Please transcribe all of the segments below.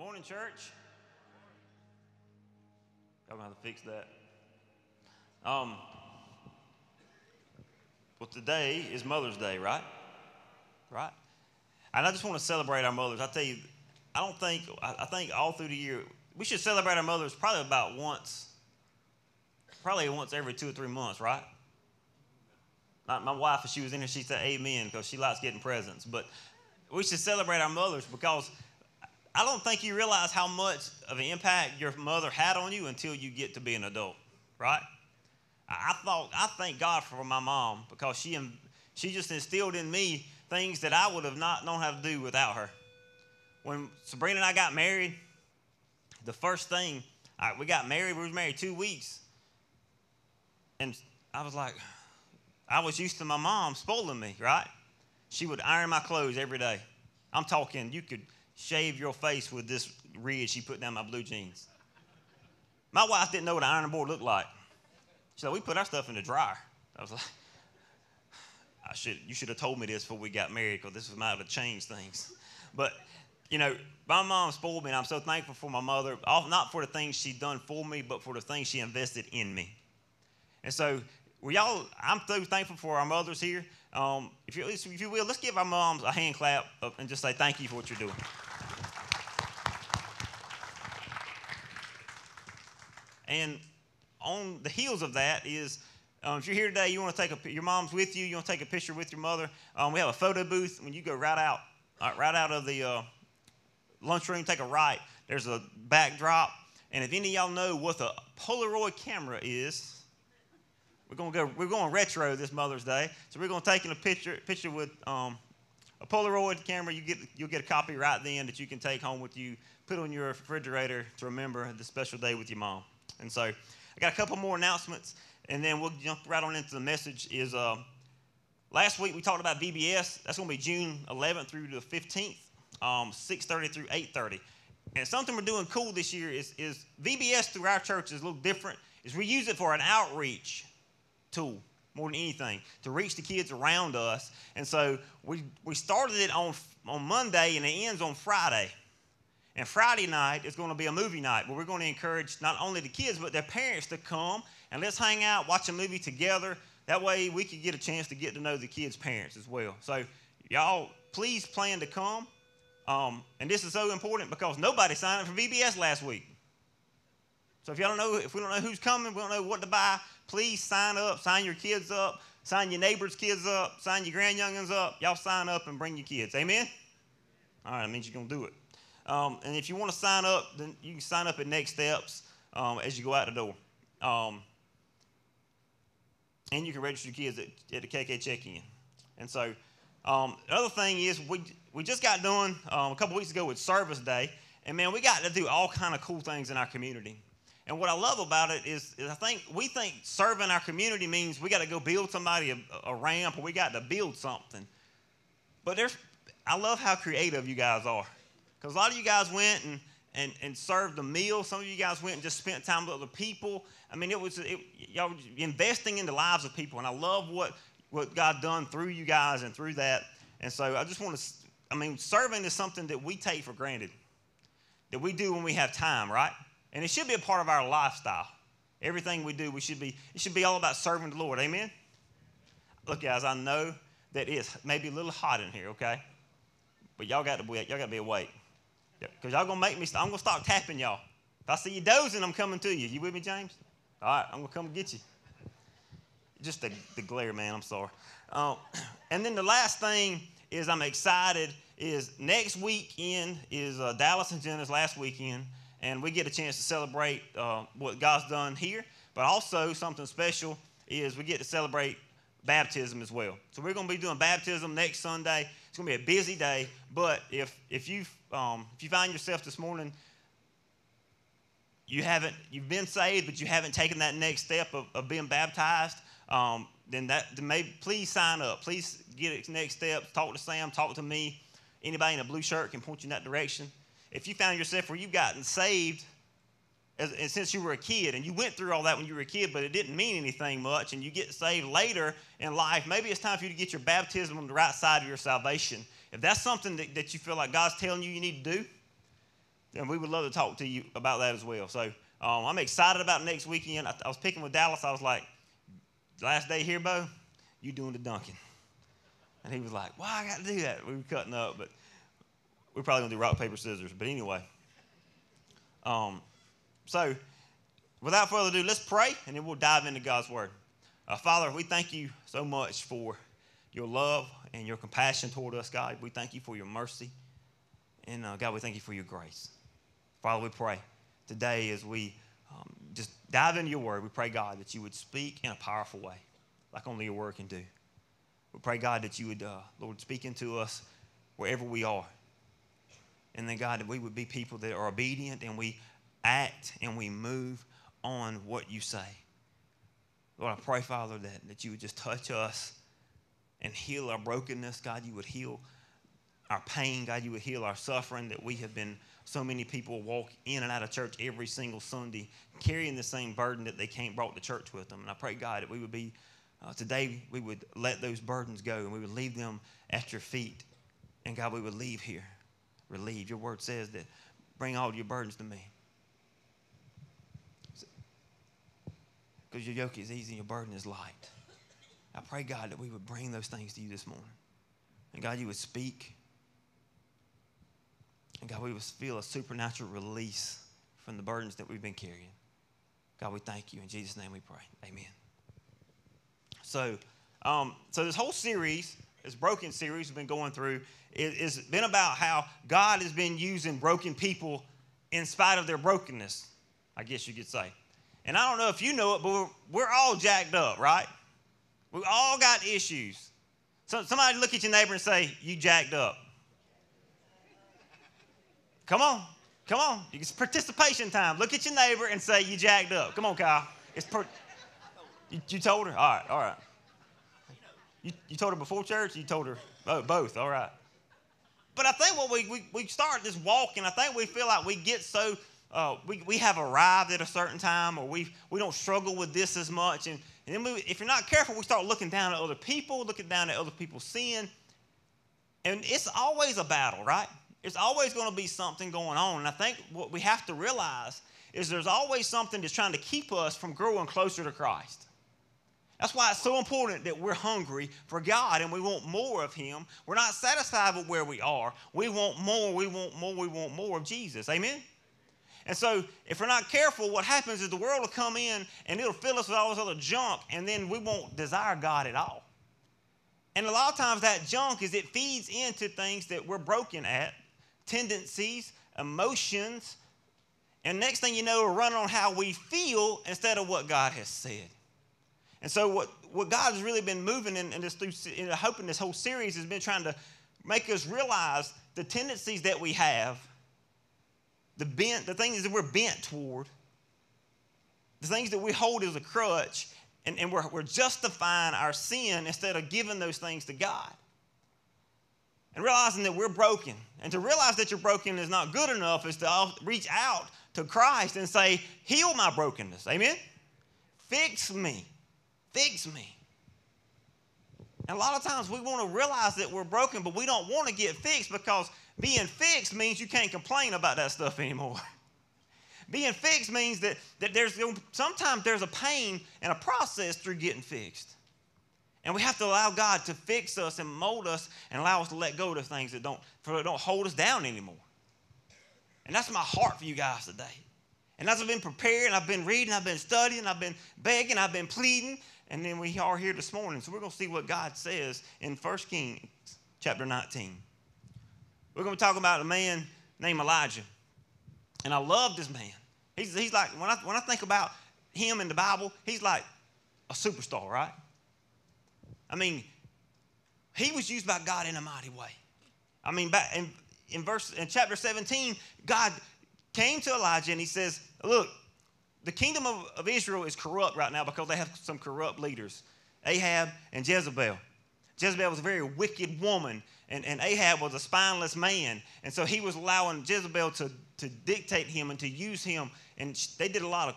morning, church. Y'all gonna have to fix that. Um, well, today is Mother's Day, right? Right? And I just want to celebrate our mothers. I tell you, I don't think, I think all through the year, we should celebrate our mothers probably about once, probably once every two or three months, right? My, my wife, if she was in here, she said amen because she likes getting presents. But we should celebrate our mothers because I don't think you realize how much of an impact your mother had on you until you get to be an adult, right? I thought I thank God for my mom because she she just instilled in me things that I would have not known how to do without her. When Sabrina and I got married, the first thing I, we got married, we were married two weeks, and I was like, I was used to my mom spoiling me, right? She would iron my clothes every day. I'm talking, you could shave your face with this ridge she put down my blue jeans. My wife didn't know what an ironing board looked like. She said, We put our stuff in the dryer. I was like, I should, you should have told me this before we got married because this might have changed things. But, you know, my mom spoiled me, and I'm so thankful for my mother, not for the things she done for me, but for the things she invested in me. And so, we y'all, I'm so thankful for our mothers here. Um, if, you, if you will, let's give our moms a hand clap and just say thank you for what you're doing. And on the heels of that is um, if you're here today, you want to take a your mom's with you, you want to take a picture with your mother. Um, we have a photo booth. When you go right out, uh, right out of the uh, lunchroom, take a right. There's a backdrop, and if any of y'all know what a Polaroid camera is, we're gonna go. We're going retro this Mother's Day, so we're gonna take in a picture picture with um, a Polaroid camera. You get you'll get a copy right then that you can take home with you, put on your refrigerator to remember the special day with your mom. And so I got a couple more announcements, and then we'll jump right on into the message. Is uh, last week we talked about VBS. That's going to be June 11th through the 15th, um, 6:30 through 8:30. And something we're doing cool this year is, is VBS through our church is a little different. Is we use it for an outreach tool more than anything to reach the kids around us. And so we we started it on on Monday and it ends on Friday. And Friday night is going to be a movie night where we're going to encourage not only the kids, but their parents to come and let's hang out, watch a movie together. That way we can get a chance to get to know the kids' parents as well. So, y'all, please plan to come. Um, and this is so important because nobody signed up for VBS last week. So if y'all don't know, if we don't know who's coming, we don't know what to buy, please sign up, sign your kids up, sign your neighbors' kids up, sign your grandyoungins up. Y'all sign up and bring your kids. Amen? All right, that means you're going to do it. Um, and if you want to sign up, then you can sign up at Next Steps um, as you go out the door. Um, and you can register your kids at, at the KK check-in. And so um, the other thing is we, we just got done um, a couple weeks ago with Service Day. And man, we got to do all kind of cool things in our community. And what I love about it is, is I think we think serving our community means we got to go build somebody a, a ramp or we got to build something. But there's, I love how creative you guys are. Because a lot of you guys went and, and, and served a meal. Some of you guys went and just spent time with other people. I mean, it was it, y'all investing in the lives of people. And I love what, what God done through you guys and through that. And so I just want to, I mean, serving is something that we take for granted, that we do when we have time, right? And it should be a part of our lifestyle. Everything we do, we should be, it should be all about serving the Lord. Amen? Look, guys, I know that it's maybe a little hot in here, okay? But y'all got to be, y'all got to be awake. Because y'all gonna make me, I'm gonna start tapping y'all. If I see you dozing, I'm coming to you. You with me, James? All right, I'm gonna come get you. Just the, the glare, man, I'm sorry. Um, and then the last thing is I'm excited is next weekend is uh, Dallas and Jenna's last weekend, and we get a chance to celebrate uh, what God's done here, but also something special is we get to celebrate baptism as well. So we're going to be doing baptism next Sunday. It's going to be a busy day, but if if you um, if you find yourself this morning, you haven't you've been saved, but you haven't taken that next step of, of being baptized, um, then that then maybe please sign up. Please get its next step. Talk to Sam. Talk to me. Anybody in a blue shirt can point you in that direction. If you found yourself where you've gotten saved as, and since you were a kid and you went through all that when you were a kid, but it didn't mean anything much, and you get saved later in life, maybe it's time for you to get your baptism on the right side of your salvation. If that's something that, that you feel like God's telling you you need to do, then we would love to talk to you about that as well. So um, I'm excited about next weekend. I, I, was picking with Dallas. I was like, last day here, Bo, you doing the dunking. And he was like, why I got to do that? We were cutting up, but we're probably going to do rock, paper, scissors. But anyway. Um, so without further ado, let's pray, and then we'll dive into God's word. Uh, Father, we thank you so much for your love and your compassion toward us, God. We thank you for your mercy. And uh, God, we thank you for your grace. Father, we pray today as we um, just dive into your word, we pray, God, that you would speak in a powerful way, like only your word can do. We pray, God, that you would, uh, Lord, speak into us wherever we are. And then, God, that we would be people that are obedient and we act and we move on what you say. Lord, I pray, Father, that, that you would just touch us and heal our brokenness. God, you would heal our pain. God, you would heal our suffering that we have been, so many people walk in and out of church every single Sunday carrying the same burden that they can't brought to church with them. And I pray, God, that we would be, uh, today, we would let those burdens go and we would leave them at your feet. And God, we would leave here relieved. Your word says that bring all your burdens to me. Because your yoke is easy and your burden is light. I pray, God, that we would bring those things to you this morning. And God, you would speak. And God, we would feel a supernatural release from the burdens that we've been carrying. God, we thank you. In Jesus' name we pray. Amen. So, um, so this whole series, this broken series we've been going through, it's been about how God has been using broken people in spite of their brokenness, I guess you could say. And I don't know if you know it, but we're, we're all jacked up, right? We all got issues. So somebody look at your neighbor and say, You jacked up. Come on. Come on. It's participation time. Look at your neighbor and say, You jacked up. Come on, Kyle. It's per- you, you, told her? All right, all right. You, you told her before church? You told her oh, both. All right. But I think what we, we, we start this walk, and I think we feel like we get so uh, we, we have arrived at a certain time or we, we don't struggle with this as much. And, and then we, if you're not careful, we start looking down at other people, looking down at other people's sin. And it's always a battle, right? It's always going to be something going on. And I think what we have to realize is there's always something that's trying to keep us from growing closer to Christ. That's why it's so important that we're hungry for God and we want more of Him. We're not satisfied with where we are. We want more, we want more, we want more of Jesus. Amen? And so, if we're not careful, what happens is the world will come in and it'll fill us with all this other junk, and then we won't desire God at all. And a lot of times, that junk is it feeds into things that we're broken at tendencies, emotions, and next thing you know, we're running on how we feel instead of what God has said. And so, what, what God has really been moving in, in this in hoping this whole series has been trying to make us realize the tendencies that we have the bent, the things that we're bent toward, the things that we hold as a crutch, and, and we're, we're justifying our sin instead of giving those things to God. And realizing that we're broken. And to realize that you're broken is not good enough is to reach out to Christ and say, Heal my brokenness. Amen? Fix me. Fix me. And a lot of times we want to realize that we're broken, but we don't want to get fixed because being fixed means you can't complain about that stuff anymore. Being fixed means that, that there's sometimes there's a pain and a process through getting fixed. And we have to allow God to fix us and mold us and allow us to let go of things that don't, that don't hold us down anymore. And that's my heart for you guys today. And as I've been preparing, I've been reading, I've been studying, I've been begging, I've been pleading, and then we are here this morning. So we're going to see what God says in 1 Kings chapter 19. We're going to talk about a man named Elijah. And I love this man. He's, he's like, when I, when I think about him in the Bible, he's like a superstar, right? I mean, he was used by God in a mighty way. I mean, back in, in verse in chapter 17, God came to Elijah and he says, Look, the kingdom of, of Israel is corrupt right now because they have some corrupt leaders, Ahab and Jezebel. Jezebel was a very wicked woman, and, and Ahab was a spineless man. And so he was allowing Jezebel to, to dictate him and to use him. And they did a lot of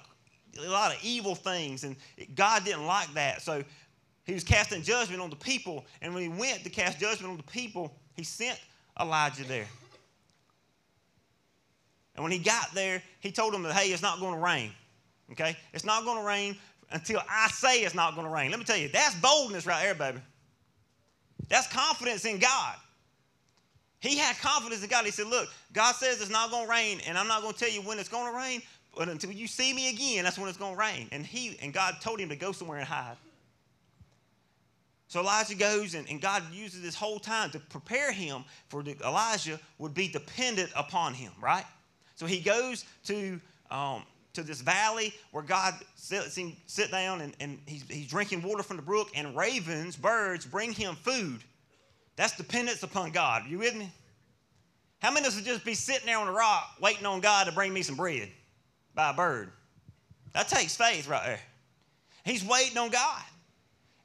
a lot of evil things, and God didn't like that. So he was casting judgment on the people. And when he went to cast judgment on the people, he sent Elijah there. And when he got there, he told them that, hey, it's not going to rain. Okay? It's not going to rain until I say it's not going to rain. Let me tell you, that's boldness right there, baby. That's confidence in God. He had confidence in God. He said, Look, God says it's not going to rain, and I'm not going to tell you when it's going to rain, but until you see me again, that's when it's going to rain. And he and God told him to go somewhere and hide. So Elijah goes, and, and God uses this whole time to prepare him for the, Elijah would be dependent upon him, right? So he goes to um, to this valley where God sits him sit down and, and he's, he's drinking water from the brook, and ravens, birds, bring him food. That's dependence upon God. You with me? How many of us would just be sitting there on a rock waiting on God to bring me some bread by a bird? That takes faith right there. He's waiting on God.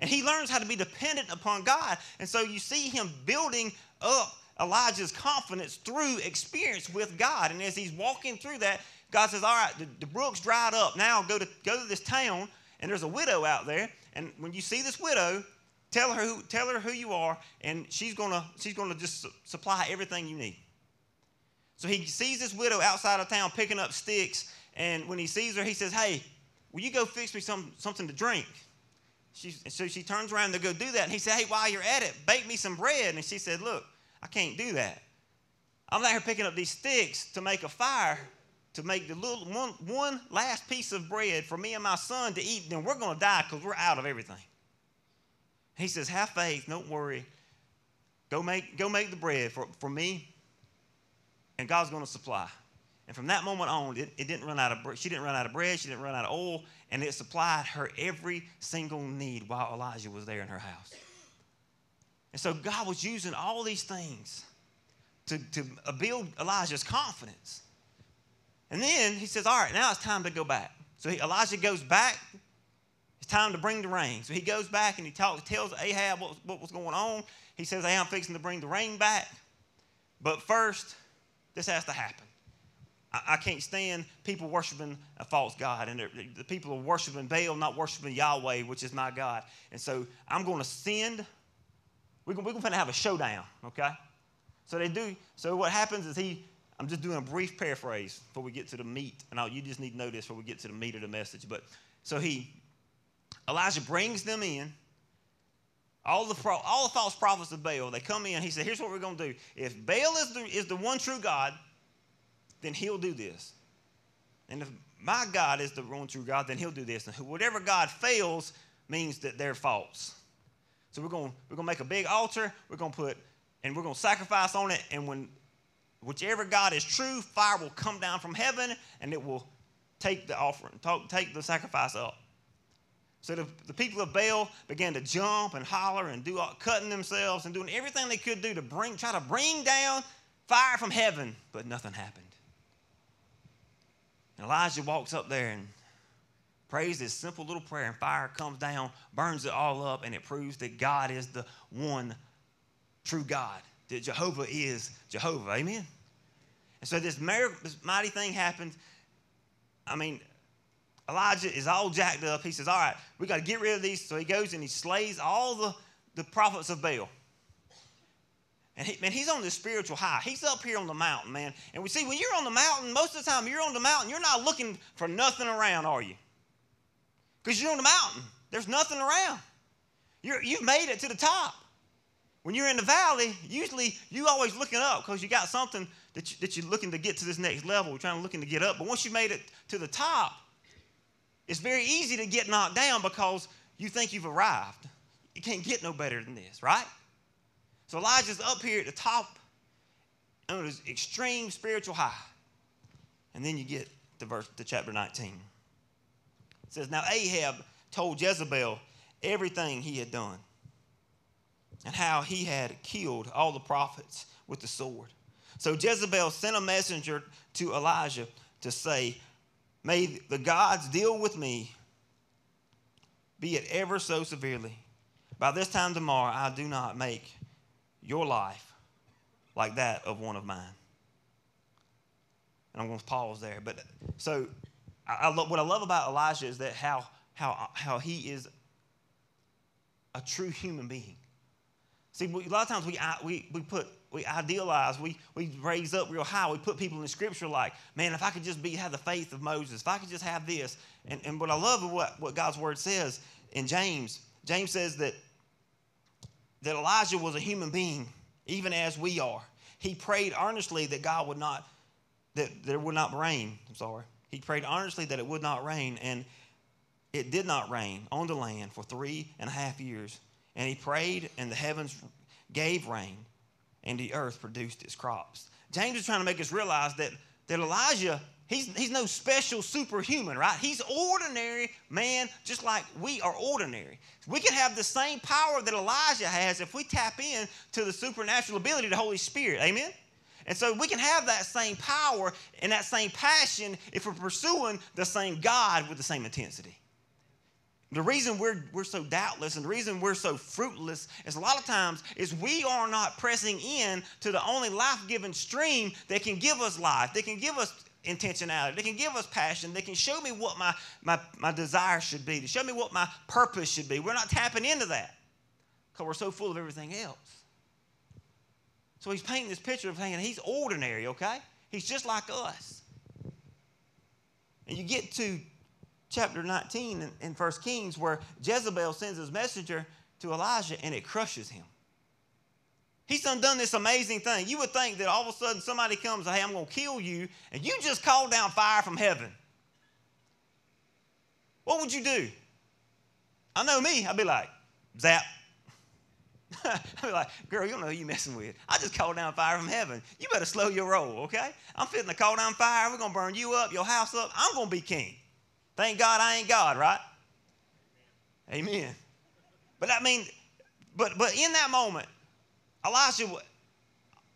And he learns how to be dependent upon God. And so you see him building up Elijah's confidence through experience with God. And as he's walking through that, God says, All right, the, the brook's dried up. Now go to, go to this town, and there's a widow out there. And when you see this widow, tell her who, tell her who you are, and she's going to she's gonna just supply everything you need. So he sees this widow outside of town picking up sticks. And when he sees her, he says, Hey, will you go fix me some, something to drink? She, so she turns around to go do that. And he said, Hey, while you're at it, bake me some bread. And she said, Look, I can't do that. I'm out here picking up these sticks to make a fire to make the little one, one last piece of bread for me and my son to eat, then we're going to die because we're out of everything. He says, Have faith, don't worry. Go make, go make the bread for, for me, and God's going to supply. And from that moment on, it, it didn't run out of she didn't run out of bread, she didn't run out of oil, and it supplied her every single need while Elijah was there in her house. And so God was using all these things to, to build Elijah's confidence. And then he says, All right, now it's time to go back. So he, Elijah goes back. It's time to bring the rain. So he goes back and he talks, tells Ahab what, what was going on. He says, Hey, I'm fixing to bring the rain back. But first, this has to happen. I, I can't stand people worshiping a false God. And the people are worshiping Baal, not worshiping Yahweh, which is my God. And so I'm going to send, we're going, we're going to have a showdown, okay? So they do. So what happens is he I'm just doing a brief paraphrase before we get to the meat, and I'll, you just need to know this before we get to the meat of the message. But so he, Elijah brings them in. All the, all the false prophets of Baal, they come in. He said, Here's what we're going to do. If Baal is the, is the one true God, then he'll do this. And if my God is the one true God, then he'll do this. And whatever God fails means that they're false. So we're going we're going to make a big altar. We're going to put, and we're going to sacrifice on it. And when Whichever God is true, fire will come down from heaven and it will take the offering, take the sacrifice up. So the, the people of Baal began to jump and holler and do all, cutting themselves and doing everything they could do to bring, try to bring down fire from heaven, but nothing happened. And Elijah walks up there and prays this simple little prayer, and fire comes down, burns it all up, and it proves that God is the one true God that Jehovah is Jehovah. Amen? And so this, this mighty thing happens. I mean, Elijah is all jacked up. He says, All right, we got to get rid of these. So he goes and he slays all the, the prophets of Baal. And he, man, he's on this spiritual high. He's up here on the mountain, man. And we see when you're on the mountain, most of the time you're on the mountain, you're not looking for nothing around, are you? Because you're on the mountain. There's nothing around. You're, you've made it to the top. When you're in the valley, usually you always looking up because you got something that, you, that you're looking to get to this next level. You're trying to looking to get up. But once you made it to the top, it's very easy to get knocked down because you think you've arrived. You can't get no better than this, right? So Elijah's up here at the top on his extreme spiritual high. And then you get to verse to chapter 19. It says, Now Ahab told Jezebel everything he had done and how he had killed all the prophets with the sword. So Jezebel sent a messenger to Elijah to say, May the gods deal with me, be it ever so severely. By this time tomorrow, I do not make your life like that of one of mine. And I'm going to pause there. But so, I, I love, what I love about Elijah is that how, how, how he is a true human being. See, a lot of times we, we, we put we idealize, we, we raise up real high. We put people in scripture like, man, if I could just be have the faith of Moses, if I could just have this. And, and what I love what, what God's word says in James, James says that, that Elijah was a human being, even as we are. He prayed earnestly that God would not, that there would not rain. I'm sorry. He prayed earnestly that it would not rain, and it did not rain on the land for three and a half years. And he prayed, and the heavens gave rain, and the earth produced its crops. James is trying to make us realize that, that Elijah, he's, he's no special superhuman, right? He's ordinary man, just like we are ordinary. We can have the same power that Elijah has if we tap in to the supernatural ability of the Holy Spirit. Amen? And so we can have that same power and that same passion if we're pursuing the same God with the same intensity. The reason we're, we're so doubtless and the reason we're so fruitless is a lot of times is we are not pressing in to the only life-giving stream that can give us life, that can give us intentionality, that can give us passion, that can show me what my, my, my desire should be, to show me what my purpose should be. We're not tapping into that because we're so full of everything else. So he's painting this picture of saying he's ordinary, okay? He's just like us. And you get to chapter 19 in, in 1 Kings where Jezebel sends his messenger to Elijah and it crushes him. He's done, done this amazing thing. You would think that all of a sudden somebody comes, hey, I'm going to kill you, and you just call down fire from heaven. What would you do? I know me. I'd be like, zap. I'd be like, girl, you don't know who you messing with. I just called down fire from heaven. You better slow your roll, okay? I'm fitting to call down fire. We're going to burn you up, your house up. I'm going to be king. Thank God I ain't God, right? Amen. But I mean, but but in that moment, Elijah,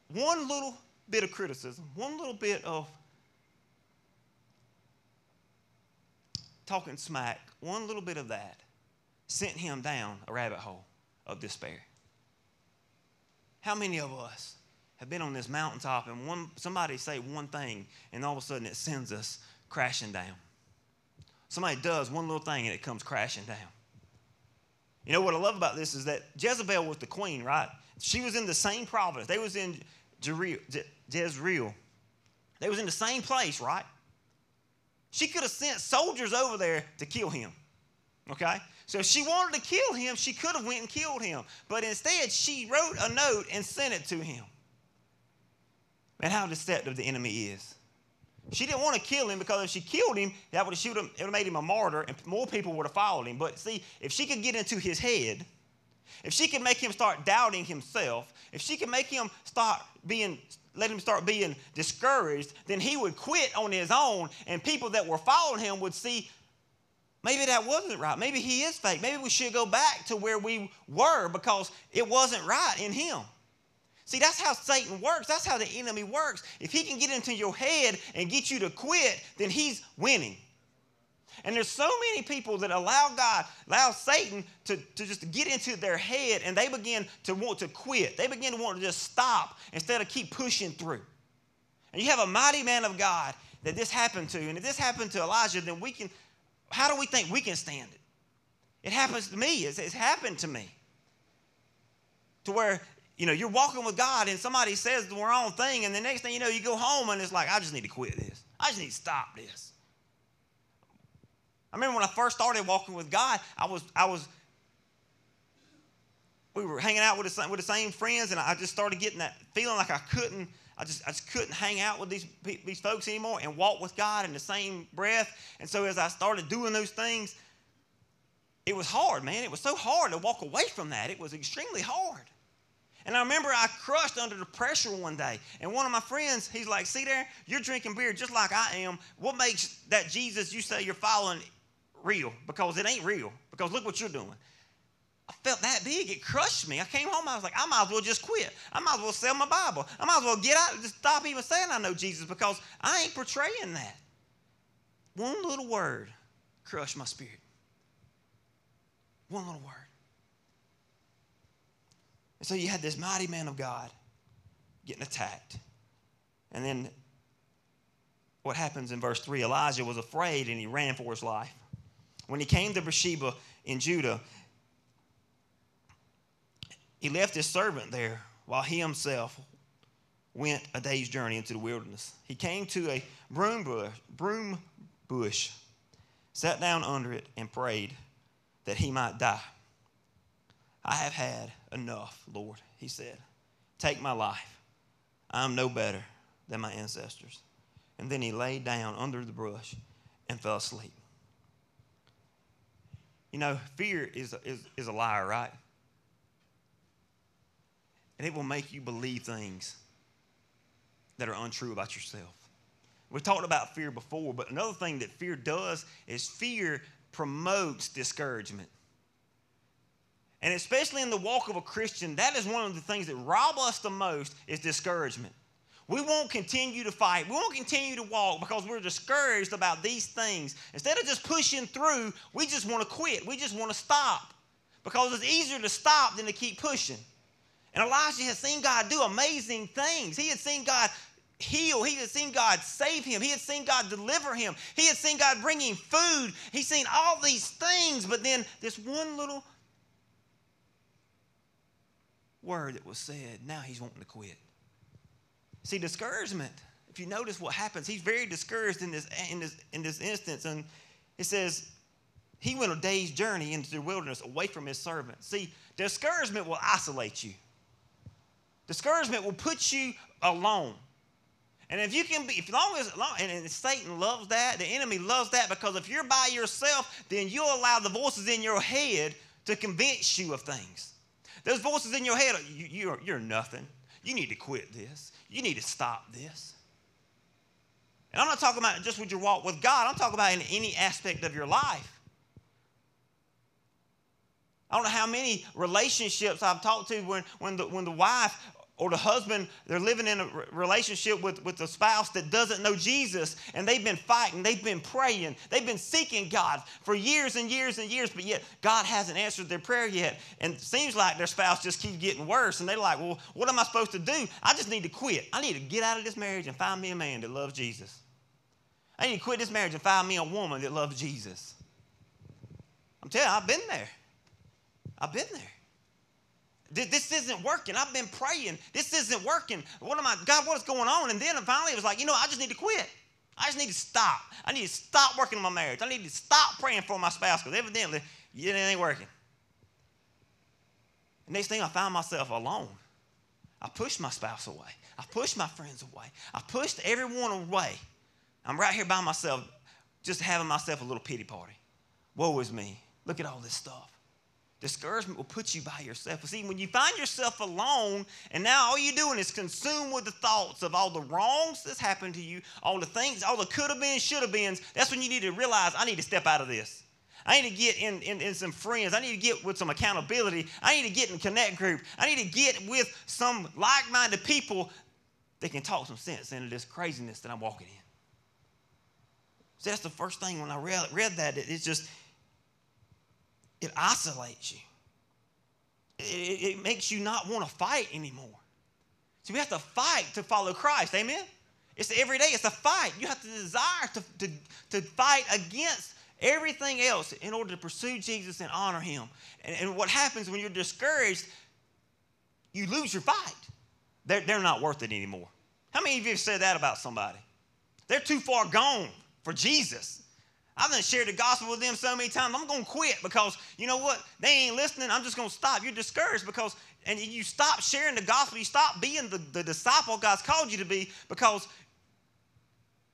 one little bit of criticism, one little bit of talking smack, one little bit of that sent him down a rabbit hole of despair. How many of us have been on this mountaintop and one somebody say one thing and all of a sudden it sends us crashing down? Somebody does one little thing and it comes crashing down. You know what I love about this is that Jezebel was the queen, right? She was in the same province. They was in Jezreel. They was in the same place, right? She could have sent soldiers over there to kill him. Okay? So if she wanted to kill him, she could have went and killed him. But instead, she wrote a note and sent it to him. And how deceptive the enemy is. She didn't want to kill him because if she killed him, that would have, him, it would have made him a martyr and more people would have followed him. But see, if she could get into his head, if she could make him start doubting himself, if she could make him start being, let him start being discouraged, then he would quit on his own and people that were following him would see, maybe that wasn't right. Maybe he is fake. Maybe we should go back to where we were because it wasn't right in him. See, that's how Satan works. That's how the enemy works. If he can get into your head and get you to quit, then he's winning. And there's so many people that allow God, allow Satan to, to just get into their head and they begin to want to quit. They begin to want to just stop instead of keep pushing through. And you have a mighty man of God that this happened to. And if this happened to Elijah, then we can, how do we think we can stand it? It happens to me. It's, it's happened to me. To where you know, you're walking with God and somebody says the wrong thing, and the next thing you know, you go home and it's like, I just need to quit this. I just need to stop this. I remember when I first started walking with God, I was, I was, we were hanging out with the, with the same friends, and I just started getting that feeling like I couldn't, I just, I just couldn't hang out with these, these folks anymore and walk with God in the same breath. And so as I started doing those things, it was hard, man. It was so hard to walk away from that. It was extremely hard. And I remember I crushed under the pressure one day. And one of my friends, he's like, See there, you're drinking beer just like I am. What makes that Jesus you say you're following real? Because it ain't real. Because look what you're doing. I felt that big. It crushed me. I came home. I was like, I might as well just quit. I might as well sell my Bible. I might as well get out and just stop even saying I know Jesus because I ain't portraying that. One little word crushed my spirit. One little word. And so you had this mighty man of God getting attacked. And then what happens in verse 3 Elijah was afraid and he ran for his life. When he came to Beersheba in Judah, he left his servant there while he himself went a day's journey into the wilderness. He came to a broom bush, broom bush, sat down under it, and prayed that he might die. I have had enough, Lord, he said. Take my life. I am no better than my ancestors. And then he lay down under the brush and fell asleep. You know, fear is, is, is a liar, right? And it will make you believe things that are untrue about yourself. We talked about fear before, but another thing that fear does is fear promotes discouragement. And especially in the walk of a Christian, that is one of the things that rob us the most is discouragement. We won't continue to fight. We won't continue to walk because we're discouraged about these things. Instead of just pushing through, we just want to quit. We just want to stop because it's easier to stop than to keep pushing. And Elijah had seen God do amazing things. He had seen God heal. He had seen God save him. He had seen God deliver him. He had seen God bring him food. He's seen all these things, but then this one little word that was said, now he's wanting to quit. See, discouragement. If you notice what happens, he's very discouraged in this, in this, in this instance. And it says, he went a day's journey into the wilderness away from his servant. See, discouragement will isolate you. Discouragement will put you alone. And if you can be, if long as, long, and Satan loves that, the enemy loves that because if you're by yourself, then you'll allow the voices in your head to convince you of things. Those voices in your head, you, you're, you're nothing. You need to quit this. You need to stop this. And I'm not talking about just with your walk with God, I'm talking about in any aspect of your life. I don't know how many relationships I've talked to when, when, the, when the wife or the husband, they're living in a relationship with, with a spouse that doesn't know Jesus, and they've been fighting, they've been praying, they've been seeking God for years and years and years, but yet God hasn't answered their prayer yet. And it seems like their spouse just keeps getting worse, and they're like, Well, what am I supposed to do? I just need to quit. I need to get out of this marriage and find me a man that loves Jesus. I need to quit this marriage and find me a woman that loves Jesus. I'm telling you, I've been there. I've been there. This isn't working. I've been praying. This isn't working. What am I, God, what is going on? And then finally it was like, you know, I just need to quit. I just need to stop. I need to stop working on my marriage. I need to stop praying for my spouse because evidently it ain't working. Next thing I found myself alone. I pushed my spouse away. I pushed my friends away. I pushed everyone away. I'm right here by myself, just having myself a little pity party. Woe is me. Look at all this stuff. Discouragement will put you by yourself. See, when you find yourself alone, and now all you're doing is consumed with the thoughts of all the wrongs that's happened to you, all the things, all the could have been, should have been, that's when you need to realize I need to step out of this. I need to get in, in, in, some friends. I need to get with some accountability. I need to get in a connect group. I need to get with some like minded people that can talk some sense into this craziness that I'm walking in. So that's the first thing when I read, read that. It's just, it isolates you. It, it makes you not want to fight anymore. So we have to fight to follow Christ. Amen? It's every day. It's a fight. You have to desire to, to, to fight against everything else in order to pursue Jesus and honor him. And, and what happens when you're discouraged, you lose your fight. They're, they're not worth it anymore. How many of you have said that about somebody? They're too far gone for Jesus. I've done shared the gospel with them so many times. I'm going to quit because you know what? They ain't listening. I'm just going to stop. You're discouraged because, and you stop sharing the gospel. You stop being the, the disciple God's called you to be because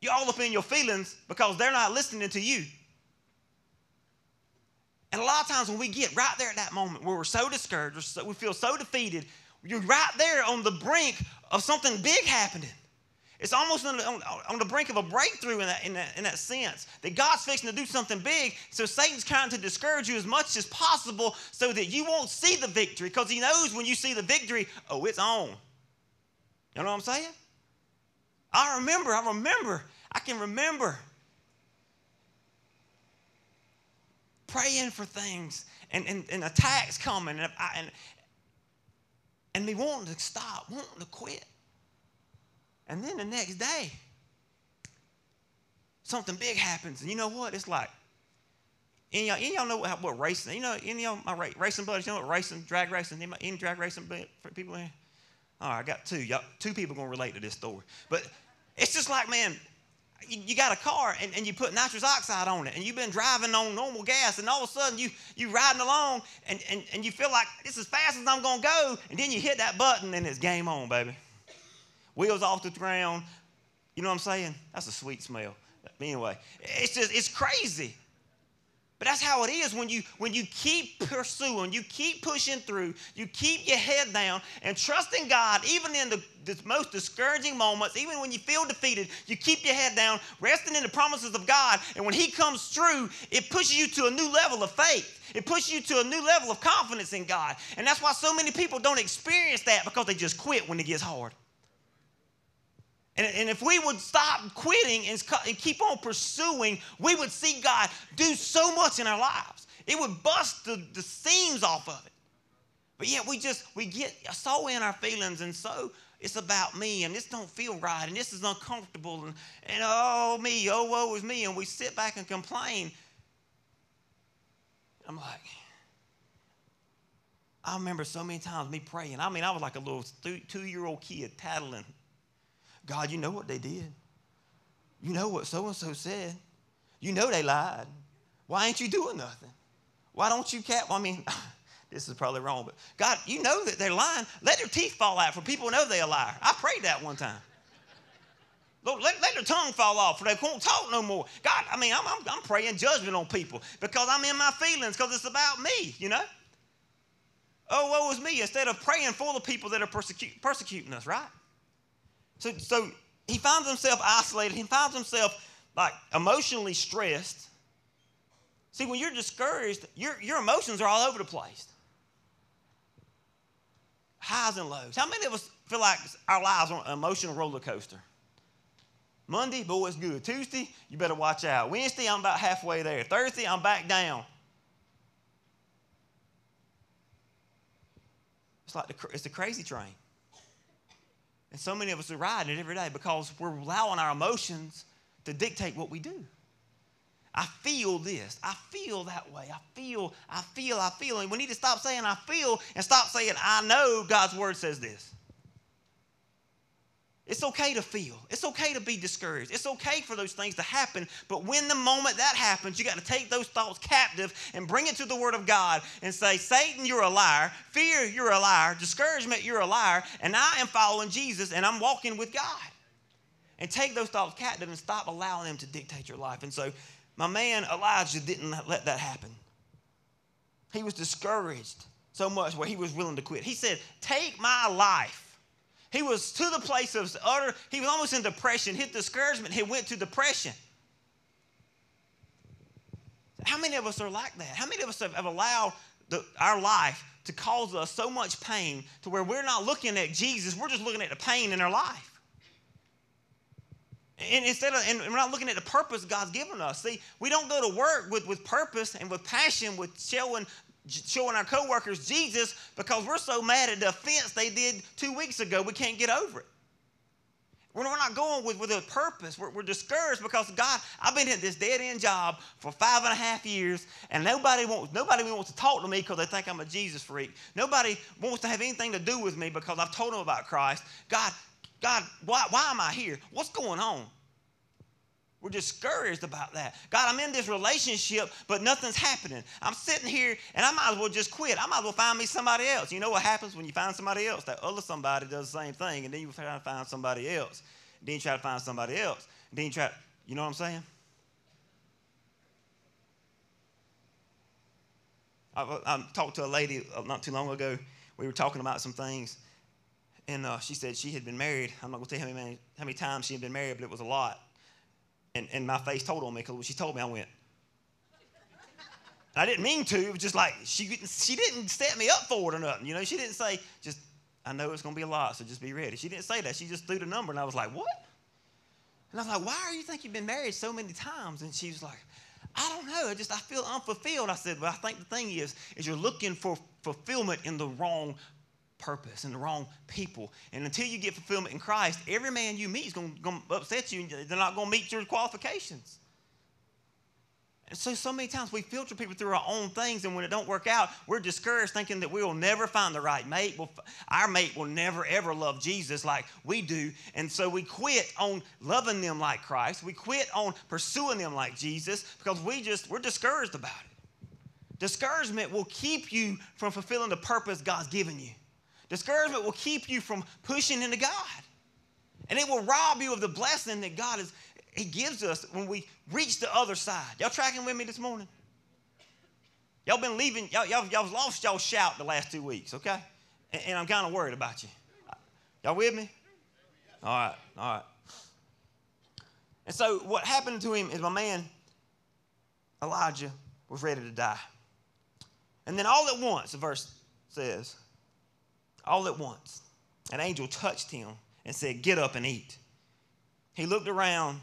you're all up in your feelings because they're not listening to you. And a lot of times when we get right there at that moment where we're so discouraged, we feel so defeated, you're right there on the brink of something big happening. It's almost on the, on, on the brink of a breakthrough in that, in, that, in that sense. That God's fixing to do something big. So Satan's trying to discourage you as much as possible so that you won't see the victory because he knows when you see the victory, oh, it's on. You know what I'm saying? I remember, I remember, I can remember praying for things and, and, and attacks coming and, and, and me wanting to stop, wanting to quit. And then the next day, something big happens. And you know what? It's like, any y'all, any y'all know what, what racing, you know, any y'all, my racing buddies, you know what racing, drag racing, any, any drag racing people in All right, I got two. Y'all, two people going to relate to this story. But it's just like, man, you, you, got a car and, and you put nitrous oxide on it and you've been driving on normal gas and all of a sudden you you riding along and, and, and you feel like this is as fast as I'm gonna go and then you hit that button and it's game on, baby. Wheels off the ground. You know what I'm saying? That's a sweet smell. Anyway, it's just it's crazy. But that's how it is when you when you keep pursuing, you keep pushing through, you keep your head down and trusting God, even in the, the, most discouraging moments, even when you feel defeated, you keep your head down, resting in the promises of God. And when He comes through, it pushes you to a new level of faith. It pushes you to a new level of confidence in God. And that's why so many people don't experience that because they just quit when it gets hard. And, and if we would stop quitting and, and keep on pursuing, we would see God do so much in our lives. It would bust the, the seams off of it. But yet we just, we get so in our feelings and so it's about me and this don't feel right and this is uncomfortable and, and oh me, oh woe is me. And we sit back and complain. I'm like, I remember so many times me praying. I mean, I was like a little two year old kid tattling God, you know what they did. You know what so and so said. You know they lied. Why ain't you doing nothing? Why don't you cap? I mean, this is probably wrong, but God, you know that they're lying. Let their teeth fall out for people know they're a liar. I prayed that one time. Lord, let, let their tongue fall off for they won't talk no more. God, I mean, I'm, I'm, I'm praying judgment on people because I'm in my feelings because it's about me, you know? Oh, woe is me, instead of praying for the people that are persecu- persecuting us, right? So, so he finds himself isolated. He finds himself like emotionally stressed. See, when you're discouraged, your, your emotions are all over the place. Highs and lows. How many of us feel like our lives are an emotional roller coaster? Monday, boy, it's good. Tuesday, you better watch out. Wednesday, I'm about halfway there. Thursday, I'm back down. It's like the, it's the crazy train. And so many of us are riding it every day because we're allowing our emotions to dictate what we do. I feel this. I feel that way. I feel, I feel, I feel. And we need to stop saying I feel and stop saying I know God's word says this. It's okay to feel. It's okay to be discouraged. It's okay for those things to happen. But when the moment that happens, you got to take those thoughts captive and bring it to the Word of God and say, Satan, you're a liar. Fear, you're a liar. Discouragement, you're a liar. And I am following Jesus and I'm walking with God. And take those thoughts captive and stop allowing them to dictate your life. And so, my man Elijah didn't let that happen. He was discouraged so much where he was willing to quit. He said, Take my life he was to the place of utter, he was almost in depression. hit discouragement, he went to depression. How many of us are like that? How many of us have, have allowed the, our life to cause us so much pain to where we're not looking at Jesus, we're just looking at the pain in our life? And instead of, and we're not looking at the purpose God's given us. See, we don't go to work with, with purpose and with passion, with showing showing our coworkers Jesus because we're so mad at the offense they did two weeks ago, we can't get over it. We're not going with, with a purpose. We're, we're discouraged because God, I've been in this dead end job for five and a half years, and nobody wants nobody wants to talk to me because they think I'm a Jesus freak. Nobody wants to have anything to do with me because I've told them about Christ. God, God, why, why am I here? What's going on? We're discouraged about that. God, I'm in this relationship, but nothing's happening. I'm sitting here and I might as well just quit. I might as well find me somebody else. You know what happens when you find somebody else? That other somebody does the same thing, and then you try to find somebody else. Then you try to find somebody else. Then you try, you know what I'm saying? I, I talked to a lady uh, not too long ago. We were talking about some things, and uh, she said she had been married. I'm not going to tell you how many, how many times she had been married, but it was a lot. And, and my face told on me because when she told me, I went. I didn't mean to. It was just like she, she didn't set me up for it or nothing. You know, she didn't say, just, I know it's going to be a lot, so just be ready. She didn't say that. She just threw the number, and I was like, what? And I was like, why are you think you've been married so many times? And she was like, I don't know. I just I feel unfulfilled. I said, well, I think the thing is, is you're looking for fulfillment in the wrong purpose and the wrong people. And until you get fulfillment in Christ, every man you meet is going to upset you. They're not going to meet your qualifications. And so so many times we filter people through our own things, and when it don't work out, we're discouraged, thinking that we will never find the right mate. Well, our mate will never ever love Jesus like we do, and so we quit on loving them like Christ. We quit on pursuing them like Jesus because we just we're discouraged about it. Discouragement will keep you from fulfilling the purpose God's given you. Discouragement will keep you from pushing into God. And it will rob you of the blessing that God is, He gives us when we reach the other side. Y'all tracking with me this morning? Y'all been leaving, y'all, y'all, y'all lost y'all shout the last two weeks, okay? And, and I'm kind of worried about you. Y'all with me? All right, all right. And so what happened to him is my man, Elijah, was ready to die. And then all at once, the verse says, all at once, an angel touched him and said, Get up and eat. He looked around,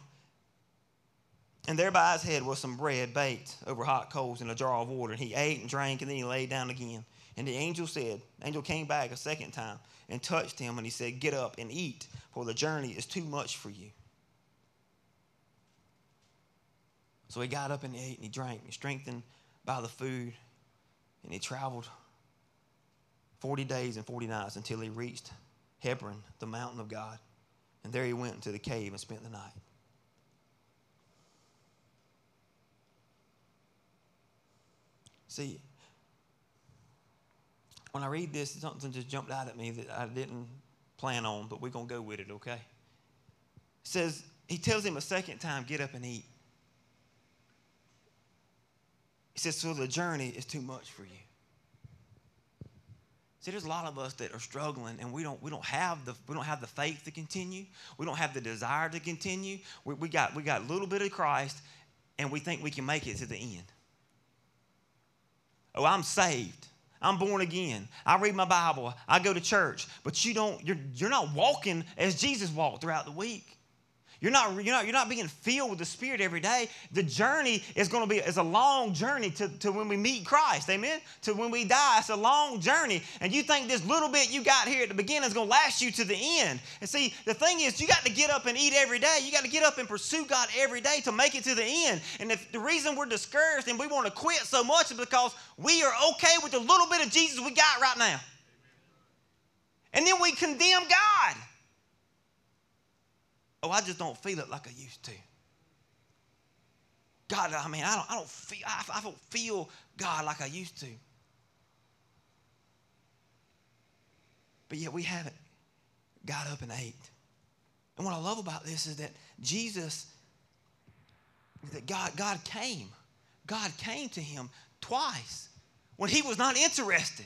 and there by his head was some bread baked over hot coals in a jar of water. And he ate and drank, and then he lay down again. And the angel said, Angel came back a second time and touched him, and he said, Get up and eat, for the journey is too much for you. So he got up and he ate and he drank, and he strengthened by the food, and he traveled 40 days and 40 nights until he reached Horeb, the mountain of God. And there he went into the cave and spent the night. See, when I read this, something just jumped out at me that I didn't plan on, but we're going to go with it, okay? It says, he tells him a second time, get up and eat. He says, so the journey is too much for you. See, there's a lot of us that are struggling, and we don't we don't have the we don't have the faith to continue. We don't have the desire to continue. We, we got we got a little bit of Christ, and we think we can make it to the end. Oh, I'm saved. I'm born again. I read my Bible. I go to church. But you don't, you're, you're not walking as Jesus walked throughout the week. You're not, you're not, you're not being filled with the Spirit every day. The journey is going to be is a long journey to, to when we meet Christ. Amen? To when we die. It's a long journey. And you think this little bit you got here at the beginning is going to last you to the end. And see, the thing is, you got to get up and eat every day. You got to get up and pursue God every day to make it to the end. And if the reason we're discouraged and we want to quit so much is because we are okay with the little bit of Jesus we got right now. And then we condemn God. Oh, I just don't feel it like I used to. God, I mean, I don't, I don't feel, I, I don't feel God like I used to. But yet we haven't got up and ate. And what I love about this is that Jesus, that God, God came. God came to him twice when he was not interested,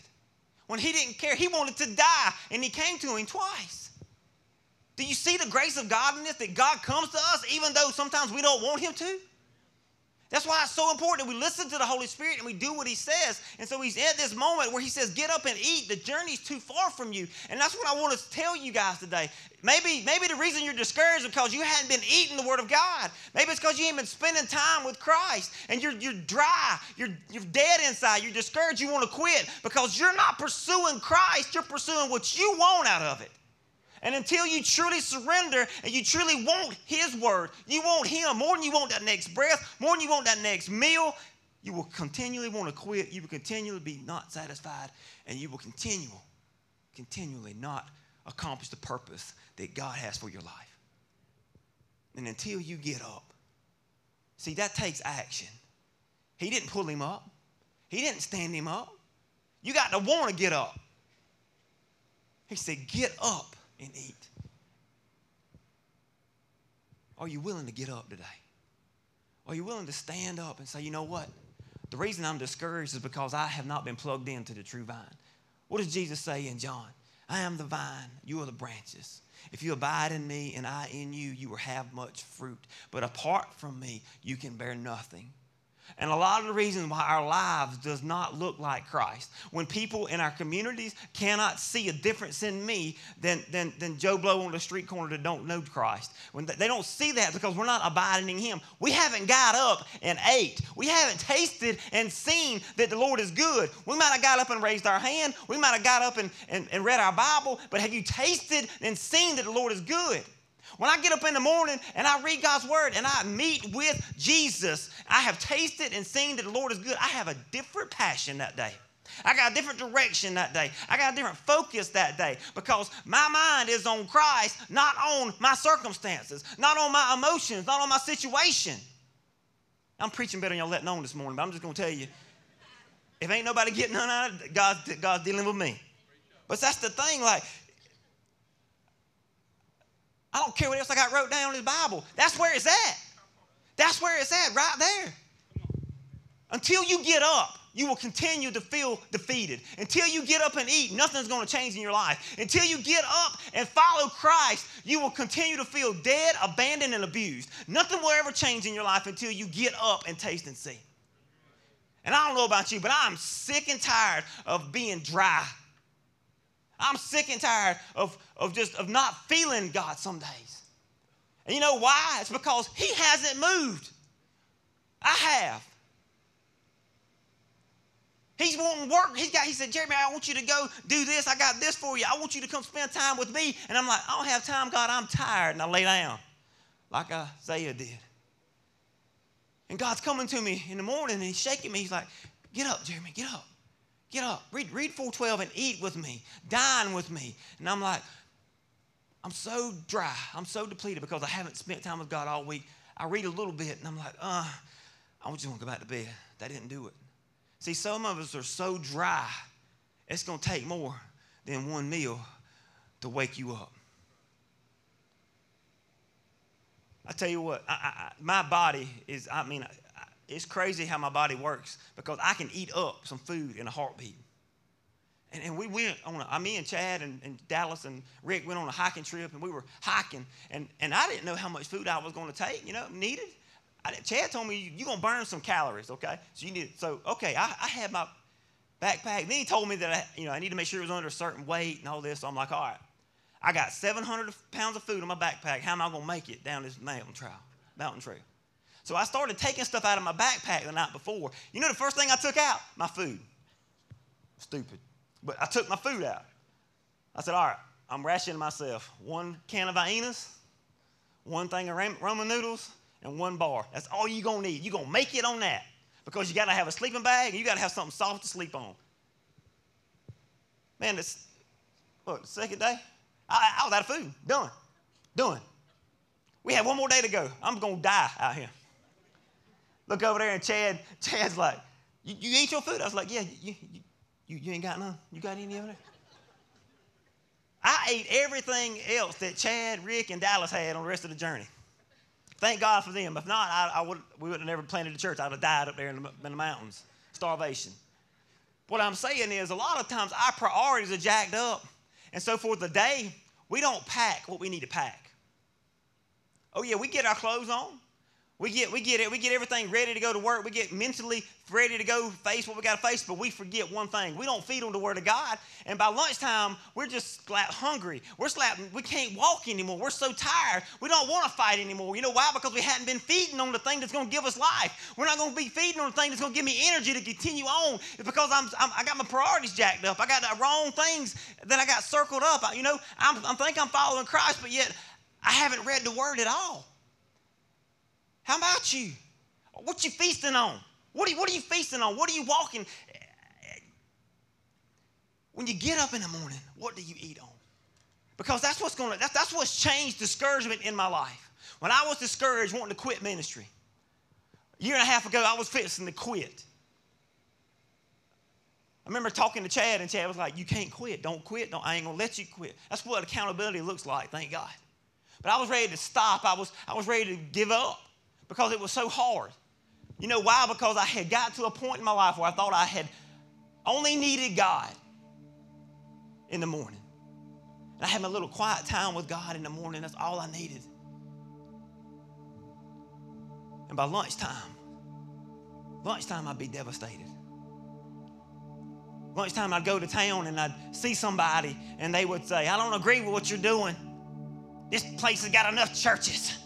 when he didn't care. He wanted to die, and he came to him twice. Do you see the grace of God in this? That God comes to us even though sometimes we don't want Him to? That's why it's so important that we listen to the Holy Spirit and we do what He says. And so He's at this moment where He says, Get up and eat. The journey's too far from you. And that's what I want to tell you guys today. Maybe, maybe the reason you're discouraged is because you hadn't been eating the Word of God. Maybe it's because you ain't been spending time with Christ and you're, you're dry, you're, you're dead inside, you're discouraged, you want to quit because you're not pursuing Christ, you're pursuing what you want out of it. And until you truly surrender and you truly want His word, you want Him more than you want that next breath, more than you want that next meal, you will continually want to quit. You will continually be not satisfied, and you will continue, continually not accomplish the purpose that God has for your life. And until you get up, see, that takes action. He didn't pull him up, He didn't stand him up. You got to want to get up. He said, Get up and eat. Are you willing to get up today? Are you willing to stand up and say, you know what? The reason I'm discouraged is because I have not been plugged into the true vine. What does Jesus say in John? I am the vine, you are the branches. If you abide in me and I in you, you will have much fruit. But apart from me, you can bear nothing. And a lot of the reasons why our lives does not look like Christ. When people in our communities cannot see a difference in me than, than, than Joe Blow on the street corner that don't know Christ. When they don't see that because we're not abiding in him. We haven't got up and ate. We haven't tasted and seen that the Lord is good. We might have got up and raised our hand. We might have got up and, and, and read our Bible. But have you tasted and seen that the Lord is good? When I get up in the morning and I read God's word and I meet with Jesus, I have tasted and seen that the Lord is good. I have a different passion that day. I got a different direction that day. I got a different focus that day because my mind is on Christ, not on my circumstances, not on my emotions, not on my situation. I'm preaching better than y'all letting on this morning, but I'm just going to tell you if ain't nobody getting none out of it, God, God's dealing with me. But that's the thing, like, I don't care what else I got wrote down in the Bible. That's where it's at. That's where it's at, right there. Until you get up, you will continue to feel defeated. Until you get up and eat, nothing's going to change in your life. Until you get up and follow Christ, you will continue to feel dead, abandoned, and abused. Nothing will ever change in your life until you get up and taste and see. And I don't know about you, but I'm sick and tired of being dry. I'm sick and tired of, of just of not feeling God some days. And you know why? It's because He hasn't moved. I have. He's wanting work. He's got. He said, Jeremy, I want you to go do this. I got this for you. I want you to come spend time with me. And I'm like, I don't have time, God. I'm tired. And I lay down, like Isaiah did. And God's coming to me in the morning and He's shaking me. He's like, Get up, Jeremy. Get up. Get up. Read, read 412 and eat with me. Dine with me. And I'm like, I'm so dry. I'm so depleted because I haven't spent time with God all week. I read a little bit and I'm like, uh, I just want to go back to bed. That didn't do it. See, some of us are so dry, it's going to take more than one meal to wake you up. I tell you what, I, I, my body is, I mean, it's crazy how my body works because I can eat up some food in a heartbeat. And, and we went on, a, me and Chad and, and, Dallas and Rick went on a hiking trip and we were hiking. And, and I didn't know how much food I was going to take, you know, needed. I, Chad told me you're gonna burn some calories, okay? So you need so okay. I, I had my backpack. Then he told me that I, you know I need to make sure it was under a certain weight and all this. So I'm like, all right, I got 700 pounds of food in my backpack. How am I gonna make it down this mountain trail? Mountain trail. So I started taking stuff out of my backpack the night before. You know the first thing I took out? My food. Stupid, but I took my food out. I said, all right, I'm rationing myself one can of Viennas, one thing of ramen noodles, and one bar. That's all you're going to need. You're going to make it on that because you got to have a sleeping bag and you got to have something soft to sleep on. Man, this, what, the second day? I, I was out of food. Done. Done. We have one more day to go. I'm going to die out here. Look over there and Chad, Chad's like, you, you eat your food? I was like, yeah, you, you, you ain't got none? You got any over there? I ate everything else that Chad, Rick, and Dallas had on the rest of the journey. Thank God for them. If not, I, I would, we would have never planted a church. I would have died up there in the, in the mountains, starvation. What I'm saying is, a lot of times our priorities are jacked up. And so for the day, we don't pack what we need to pack. Oh, yeah, we get our clothes on. We get, we get it, we get everything ready to go to work. We get mentally ready to go face what we got to face, but we forget one thing. We don't feed on the Word of God. And by lunchtime, we're just slap hungry. We're slapping, we can't walk anymore. We're so tired. We don't want to fight anymore. You know why? Because we hadn't been feeding on the thing that's going to give us life. We're not going to be feeding on the thing that's going to give me energy to continue on. It's because I'm, I'm, i got my priorities jacked up. I got the wrong things that I got circled up. You know, I'm, I'm think I'm following Christ, but yet I haven't read the Word at all. How about you? What you feasting on? What are you, what are you feasting on? What are you walking? When you get up in the morning, what do you eat on? Because that's what's going to, that's, that's what's changed discouragement in my life. When I was discouraged wanting to quit ministry, a year and a half ago, I was fixing to quit. I remember talking to Chad, and Chad was like, You can't quit. Don't quit. Don't, I ain't going to let you quit. That's what accountability looks like, thank God. But I was ready to stop. I was, I was ready to give up because it was so hard. You know why? Because I had got to a point in my life where I thought I had only needed God in the morning. And I had my little quiet time with God in the morning. That's all I needed. And by lunchtime, lunchtime I'd be devastated. Lunchtime I'd go to town and I'd see somebody and they would say, I don't agree with what you're doing. This place has got enough churches.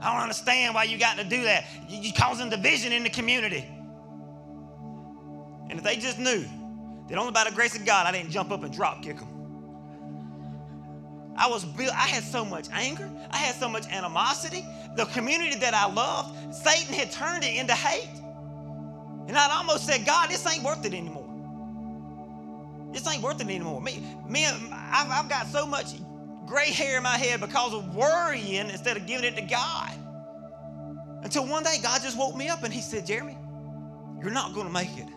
I don't understand why you got to do that. You're causing division in the community. And if they just knew that only by the grace of God I didn't jump up and drop kick them. I was built, I had so much anger, I had so much animosity. The community that I loved, Satan had turned it into hate. And I'd almost said, God, this ain't worth it anymore. This ain't worth it anymore. Me, me I've, I've got so much gray hair in my head because of worrying instead of giving it to God. Until one day, God just woke me up and He said, Jeremy, you're not going to make it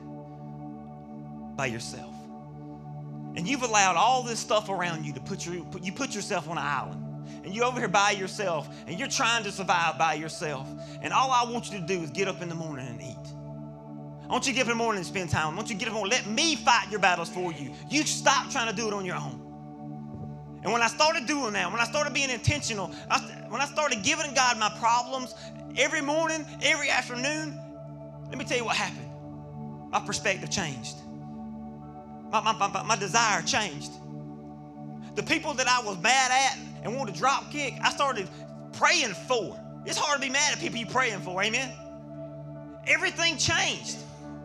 by yourself. And you've allowed all this stuff around you to put you, you put yourself on an island. And you're over here by yourself and you're trying to survive by yourself. And all I want you to do is get up in the morning and eat. I want you to get up in the morning and spend time. I want you to get up and let me fight your battles for you. You stop trying to do it on your own. And when I started doing that, when I started being intentional, I, when I started giving God my problems every morning, every afternoon, let me tell you what happened. My perspective changed. My, my, my, my desire changed. The people that I was mad at and wanted to drop kick, I started praying for. It's hard to be mad at people you're praying for, amen? Everything changed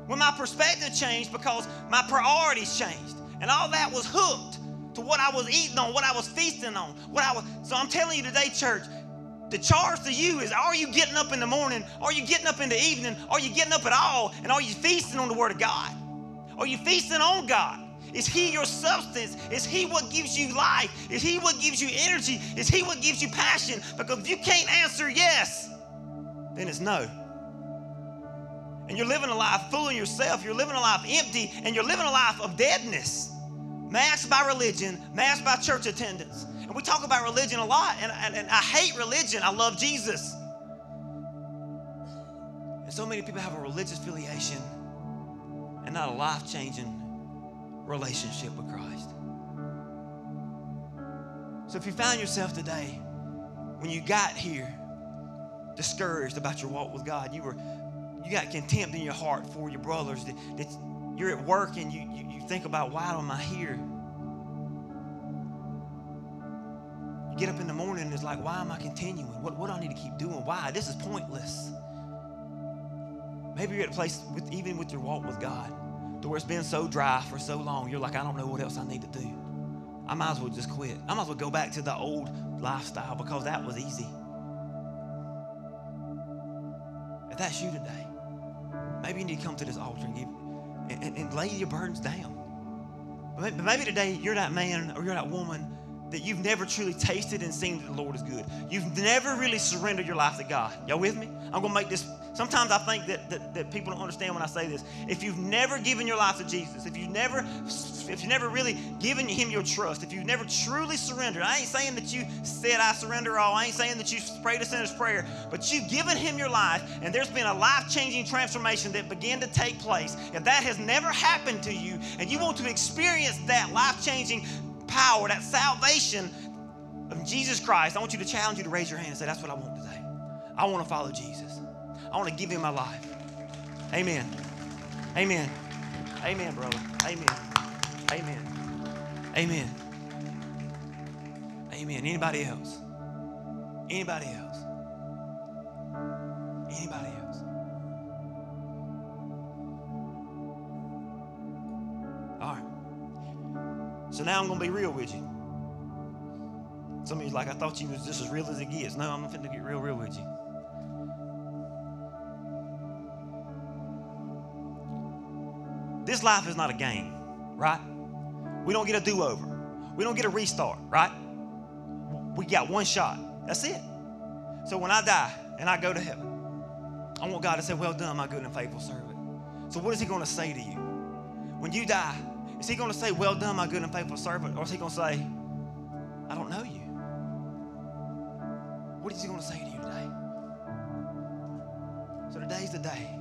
when my perspective changed because my priorities changed. And all that was hooked to what I was eating on, what I was feasting on. What I was so I'm telling you today, church, the charge to you is are you getting up in the morning? Are you getting up in the evening? Are you getting up at all? And are you feasting on the Word of God? Are you feasting on God? Is He your substance? Is He what gives you life? Is He what gives you energy? Is He what gives you passion? Because if you can't answer yes, then it's no. And you're living a life fooling yourself, you're living a life empty, and you're living a life of deadness, masked by religion, masked by church attendance. And we talk about religion a lot, and, and, and I hate religion. I love Jesus. And so many people have a religious affiliation and not a life changing relationship with Christ. So if you found yourself today, when you got here, discouraged about your walk with God, you were you got contempt in your heart for your brothers, that, that you're at work and you, you, you think about why am I here? You get up in the morning and it's like, why am I continuing? What, what do I need to keep doing? Why? This is pointless. Maybe you're at a place with even with your walk with God where it's been so dry for so long, you're like, I don't know what else I need to do. I might as well just quit. I might as well go back to the old lifestyle because that was easy. If that's you today, maybe you need to come to this altar and give and, and, lay your burdens down. Maybe today you're that man or you're that woman that you've never truly tasted and seen that the Lord is good. You've never really surrendered your life to God. Y'all with me? I'm going to make this. Sometimes I think that, that, that, people don't understand when I say this. If you've never given your life to Jesus, if you've never, if you've never really given Him your trust, if you've never truly surrendered, I ain't saying that you said, I surrender all. I ain't saying that you prayed a sinner's prayer, but you've given Him your life and there's been a life changing transformation that began to take place. If that has never happened to you and you want to experience that life changing power, that salvation of Jesus Christ, I want you to challenge you to raise your hand and say, That's what I want today. I want to follow Jesus. I want to give him my life. Amen. Amen. Amen, brother. Amen. Amen. Amen. Amen. Anybody else? Anybody else? Anybody So now I'm going to be real with you. Some of you's like, I thought you was just as real as it gets. No, I'm to get real, real with you. This life is not a game, right? We don't get a do over. We don't get a restart, right? We got one shot. That's it. So when I die and I go to heaven, I want God to say, Well done, my good and faithful servant. So what is He going to say to you? When you die, is he going to say, Well done, my good and faithful servant? Or is he going to say, I don't know you? What is he going to say to you today? So today's the day.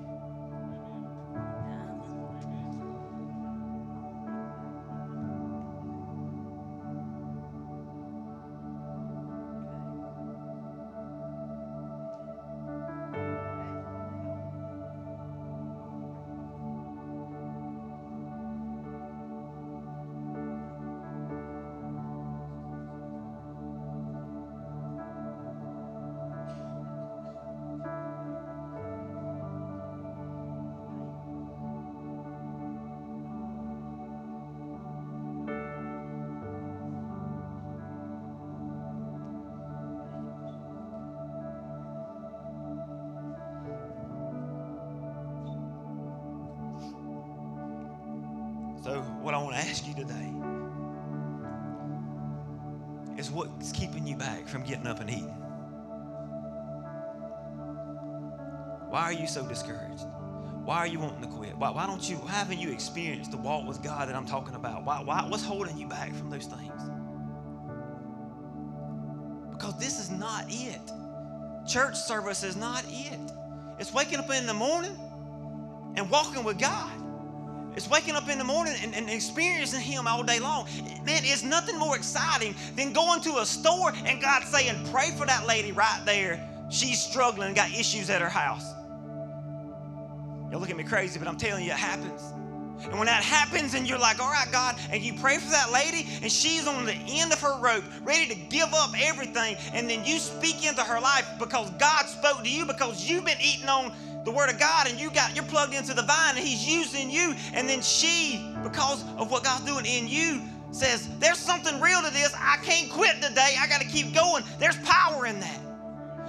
So discouraged? Why are you wanting to quit? Why, why don't you, why haven't you experienced the walk with God that I'm talking about? Why, why, what's holding you back from those things? Because this is not it. Church service is not it. It's waking up in the morning and walking with God. It's waking up in the morning and, and, experiencing Him all day long. Man, it's nothing more exciting than going to a store and God saying, Pray for that lady right there. She's struggling got issues at her house. Y'all look at me crazy, but I'm telling you, it happens. And when that happens, and you're like, all right, God, and you pray for that lady, and she's on the end of her rope, ready to give up everything, and then you speak into her life because God spoke to you, because you've been eating on the word of God, and you got you're plugged into the vine, and He's using you, and then she, because of what God's doing in you, says, There's something real to this. I can't quit today. I got to keep going. There's power in that.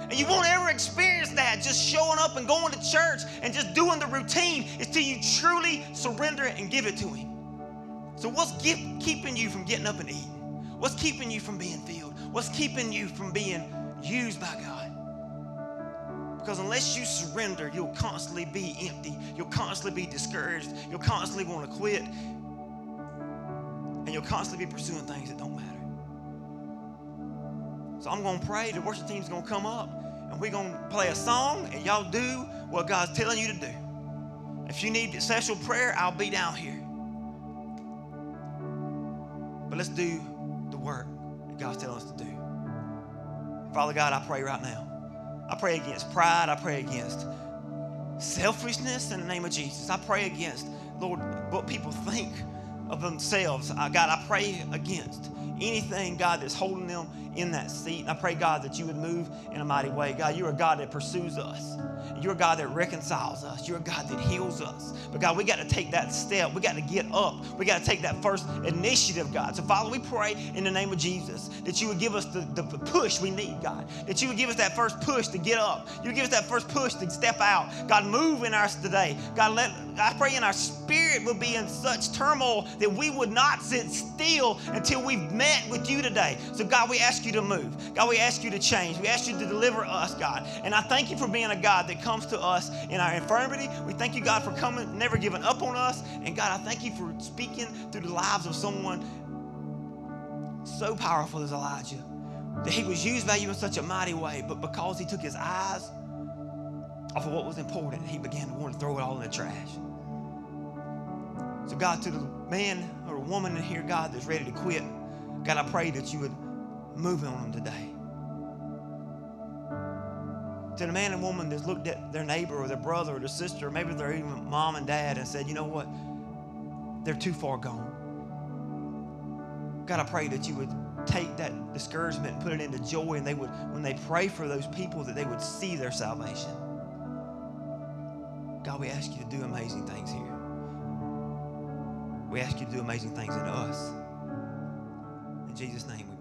And you won't ever experience that just showing up and going to church and just doing the routine until you truly surrender and give it to Him. So, what's keeping you from getting up and eating? What's keeping you from being filled? What's keeping you from being used by God? Because unless you surrender, you'll constantly be empty. You'll constantly be discouraged. You'll constantly want to quit. And you'll constantly be pursuing things that don't matter. So I'm going to pray. The worship team's going to come up and we're going to play a song and y'all do what God's telling you to do. If you need special prayer, I'll be down here. But let's do the work that God's telling us to do. Father God, I pray right now. I pray against pride. I pray against selfishness in the name of Jesus. I pray against, Lord, what people think of themselves. Uh, God, I pray against anything, God, that's holding them in that seat. And I pray, God, that you would move in a mighty way. God, you're a God that pursues us. You're a God that reconciles us. You're a God that heals us. But God, we got to take that step. We got to get up. We got to take that first initiative, God. So, Father, we pray in the name of Jesus that you would give us the, the push we need, God. That you would give us that first push to get up. You give us that first push to step out. God, move in us today. God, let I pray in our spirit will be in such turmoil that we would not sit still until we've met with you today. So, God, we ask you to move. God, we ask you to change. We ask you to deliver us, God. And I thank you for being a God that comes to us in our infirmity. We thank you, God, for coming, never giving up on us. And God, I thank you for speaking through the lives of someone so powerful as Elijah. That he was used by you in such a mighty way, but because he took his eyes off of what was important, he began to want to throw it all in the trash. So, God, to the man or woman in here, God, that's ready to quit, God, I pray that you would move on them today. To the man and woman that's looked at their neighbor or their brother or their sister, or maybe their even mom and dad, and said, you know what? They're too far gone. God, I pray that you would take that discouragement and put it into joy, and they would, when they pray for those people, that they would see their salvation. God, we ask you to do amazing things here. We ask you to do amazing things in us. In Jesus' name we